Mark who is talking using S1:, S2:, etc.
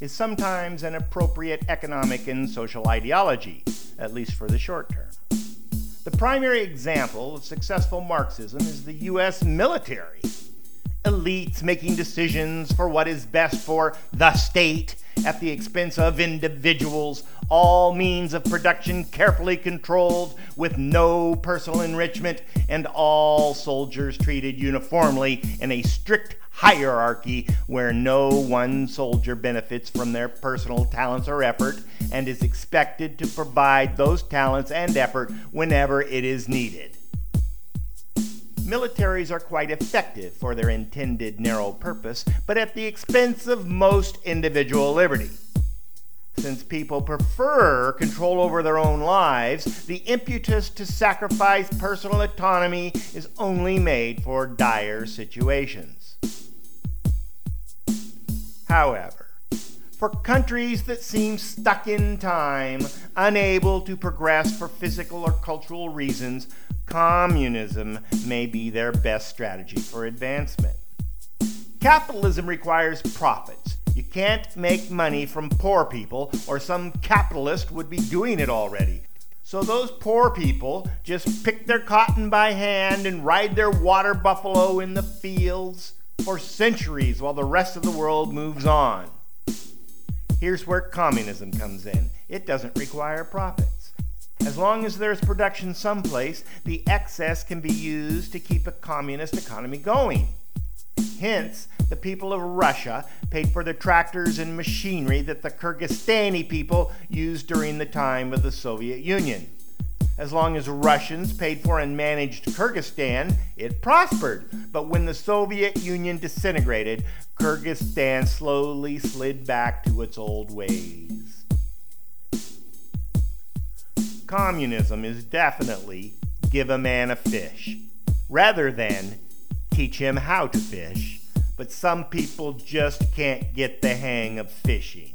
S1: is sometimes an appropriate economic and social ideology, at least for the short term. The primary example of successful Marxism is the US military. Elites making decisions for what is best for the state at the expense of individuals, all means of production carefully controlled with no personal enrichment, and all soldiers treated uniformly in a strict hierarchy where no one soldier benefits from their personal talents or effort and is expected to provide those talents and effort whenever it is needed. Militaries are quite effective for their intended narrow purpose, but at the expense of most individual liberty. Since people prefer control over their own lives, the impetus to sacrifice personal autonomy is only made for dire situations. However, for countries that seem stuck in time, unable to progress for physical or cultural reasons, communism may be their best strategy for advancement. Capitalism requires profits. You can't make money from poor people, or some capitalist would be doing it already. So those poor people just pick their cotton by hand and ride their water buffalo in the fields for centuries while the rest of the world moves on. Here's where communism comes in it doesn't require profits. As long as there's production someplace, the excess can be used to keep a communist economy going. Hence, the people of Russia paid for the tractors and machinery that the Kyrgyzstani people used during the time of the Soviet Union. As long as Russians paid for and managed Kyrgyzstan, it prospered. But when the Soviet Union disintegrated, Kyrgyzstan slowly slid back to its old ways. Communism is definitely give a man a fish, rather than teach him how to fish. But some people just can't get the hang of fishing.